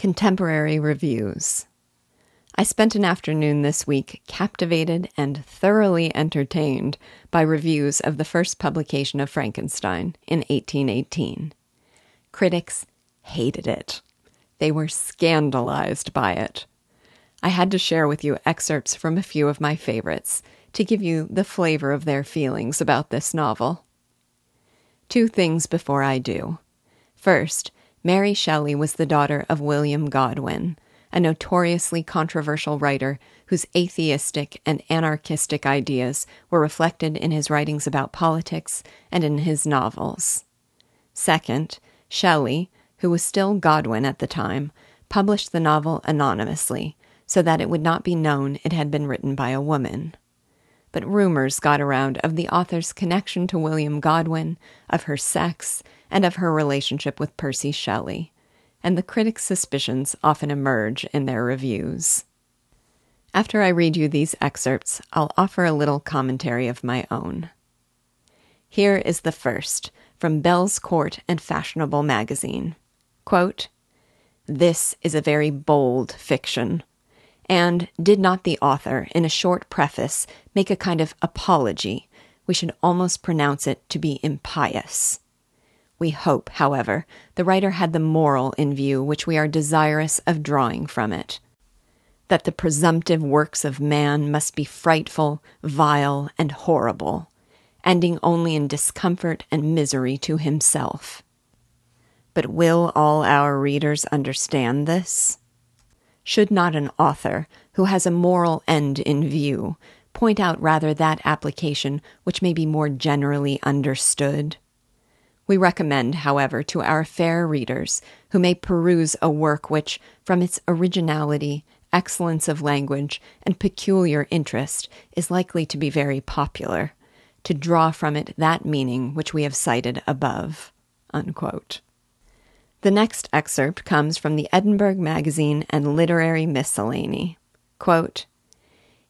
Contemporary Reviews. I spent an afternoon this week captivated and thoroughly entertained by reviews of the first publication of Frankenstein in 1818. Critics hated it. They were scandalized by it. I had to share with you excerpts from a few of my favorites to give you the flavor of their feelings about this novel. Two things before I do. First, Mary Shelley was the daughter of William Godwin, a notoriously controversial writer whose atheistic and anarchistic ideas were reflected in his writings about politics and in his novels. Second, Shelley, who was still Godwin at the time, published the novel anonymously so that it would not be known it had been written by a woman. But rumors got around of the author's connection to William Godwin, of her sex, and of her relationship with Percy Shelley, and the critics' suspicions often emerge in their reviews. After I read you these excerpts, I'll offer a little commentary of my own. Here is the first from Bell's Court and Fashionable Magazine. Quote, This is a very bold fiction. And did not the author, in a short preface, make a kind of apology? We should almost pronounce it to be impious. We hope, however, the writer had the moral in view which we are desirous of drawing from it that the presumptive works of man must be frightful, vile, and horrible, ending only in discomfort and misery to himself. But will all our readers understand this? Should not an author, who has a moral end in view, point out rather that application which may be more generally understood? We recommend, however, to our fair readers who may peruse a work which, from its originality, excellence of language, and peculiar interest, is likely to be very popular, to draw from it that meaning which we have cited above. Unquote. The next excerpt comes from the Edinburgh Magazine and Literary Miscellany. Quote,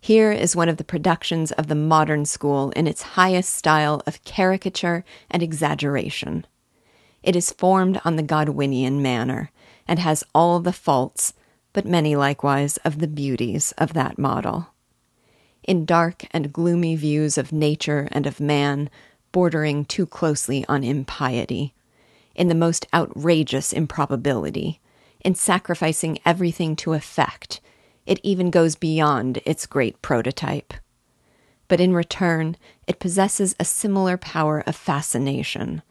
here is one of the productions of the modern school in its highest style of caricature and exaggeration. It is formed on the Godwinian manner, and has all the faults, but many likewise of the beauties of that model. In dark and gloomy views of nature and of man, bordering too closely on impiety, in the most outrageous improbability, in sacrificing everything to effect, it even goes beyond its great prototype. But in return, it possesses a similar power of fascination,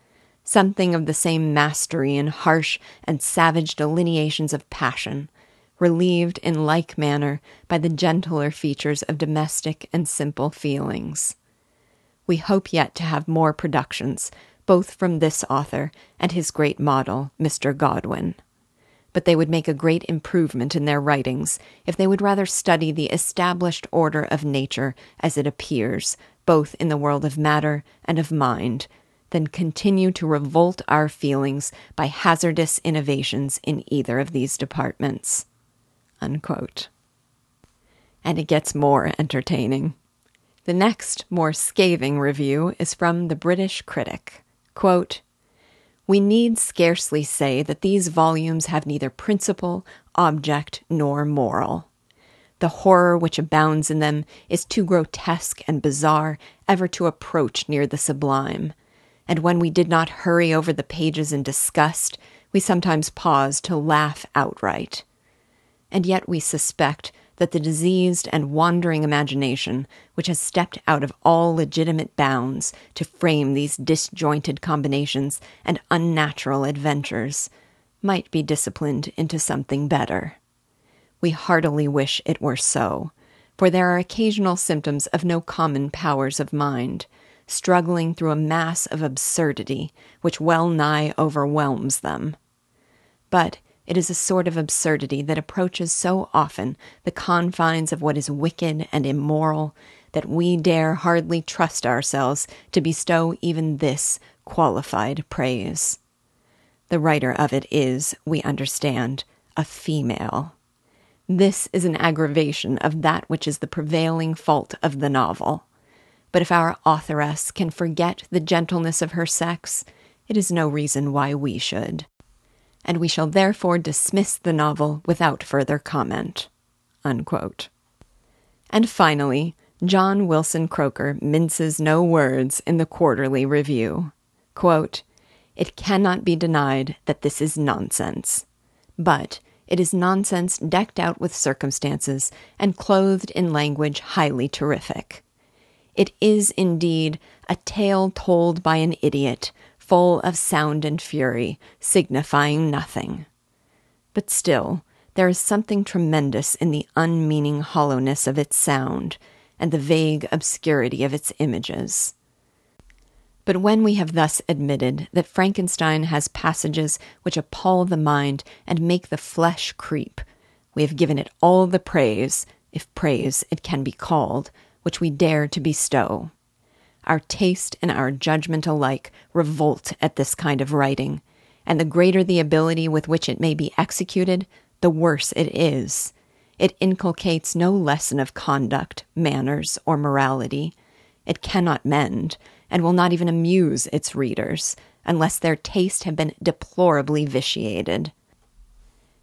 something of the same mastery in harsh and savage delineations of passion, relieved in like manner by the gentler features of domestic and simple feelings. We hope yet to have more productions, both from this author and his great model, Mr. Godwin but they would make a great improvement in their writings if they would rather study the established order of nature as it appears, both in the world of matter and of mind, than continue to revolt our feelings by hazardous innovations in either of these departments. Unquote. And it gets more entertaining. The next, more scathing review is from the British critic. Quote, we need scarcely say that these volumes have neither principle, object, nor moral. The horror which abounds in them is too grotesque and bizarre ever to approach near the sublime, and when we did not hurry over the pages in disgust, we sometimes paused to laugh outright. And yet we suspect that the diseased and wandering imagination, which has stepped out of all legitimate bounds to frame these disjointed combinations and unnatural adventures, might be disciplined into something better. We heartily wish it were so, for there are occasional symptoms of no common powers of mind, struggling through a mass of absurdity which well nigh overwhelms them. But it is a sort of absurdity that approaches so often the confines of what is wicked and immoral that we dare hardly trust ourselves to bestow even this qualified praise. The writer of it is, we understand, a female. This is an aggravation of that which is the prevailing fault of the novel. But if our authoress can forget the gentleness of her sex, it is no reason why we should. And we shall therefore dismiss the novel without further comment. Unquote. And finally, John Wilson Croker minces no words in the quarterly review. Quote, It cannot be denied that this is nonsense. But it is nonsense decked out with circumstances and clothed in language highly terrific. It is indeed a tale told by an idiot, full of sound and fury, signifying nothing. But still, there is something tremendous in the unmeaning hollowness of its sound and the vague obscurity of its images. But when we have thus admitted that Frankenstein has passages which appall the mind and make the flesh creep, we have given it all the praise, if praise it can be called, which we dare to bestow. Our taste and our judgment alike revolt at this kind of writing, and the greater the ability with which it may be executed, the worse it is, it inculcates no lesson of conduct, manners, or morality. It cannot mend, and will not even amuse its readers, unless their taste have been deplorably vitiated.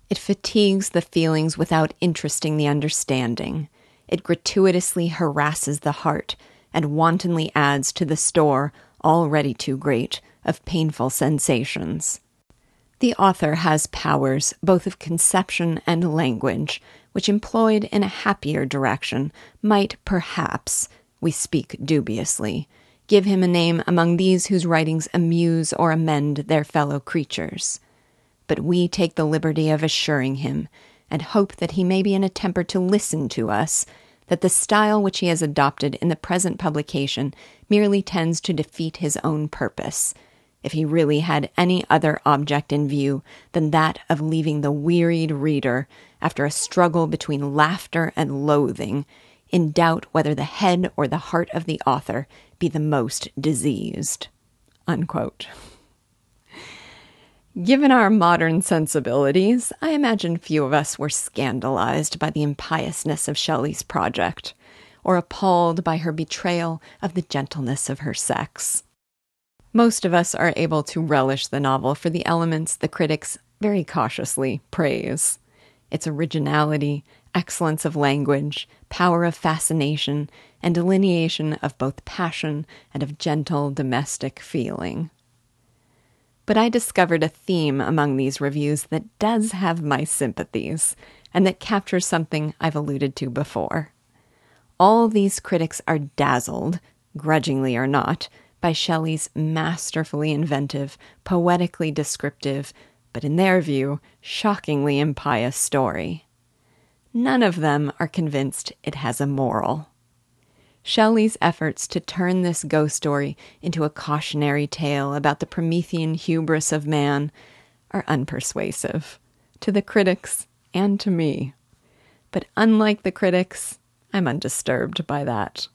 It fatigues the feelings without interesting the understanding. It gratuitously harasses the heart, and wantonly adds to the store, already too great, of painful sensations. The author has powers both of conception and language, which employed in a happier direction might perhaps, we speak dubiously, give him a name among these whose writings amuse or amend their fellow creatures. But we take the liberty of assuring him, and hope that he may be in a temper to listen to us, that the style which he has adopted in the present publication merely tends to defeat his own purpose, if he really had any other object in view than that of leaving the wearied reader, after a struggle between laughter and loathing, in doubt whether the head or the heart of the author be the most diseased. Unquote. Given our modern sensibilities, I imagine few of us were scandalized by the impiousness of Shelley's project, or appalled by her betrayal of the gentleness of her sex. Most of us are able to relish the novel for the elements the critics very cautiously praise its originality, excellence of language, power of fascination, and delineation of both passion and of gentle domestic feeling. But I discovered a theme among these reviews that does have my sympathies, and that captures something I've alluded to before. All these critics are dazzled, grudgingly or not, by Shelley's masterfully inventive, poetically descriptive, but in their view, shockingly impious story. None of them are convinced it has a moral. Shelley's efforts to turn this ghost story into a cautionary tale about the Promethean hubris of man are unpersuasive to the critics and to me. But unlike the critics, I'm undisturbed by that.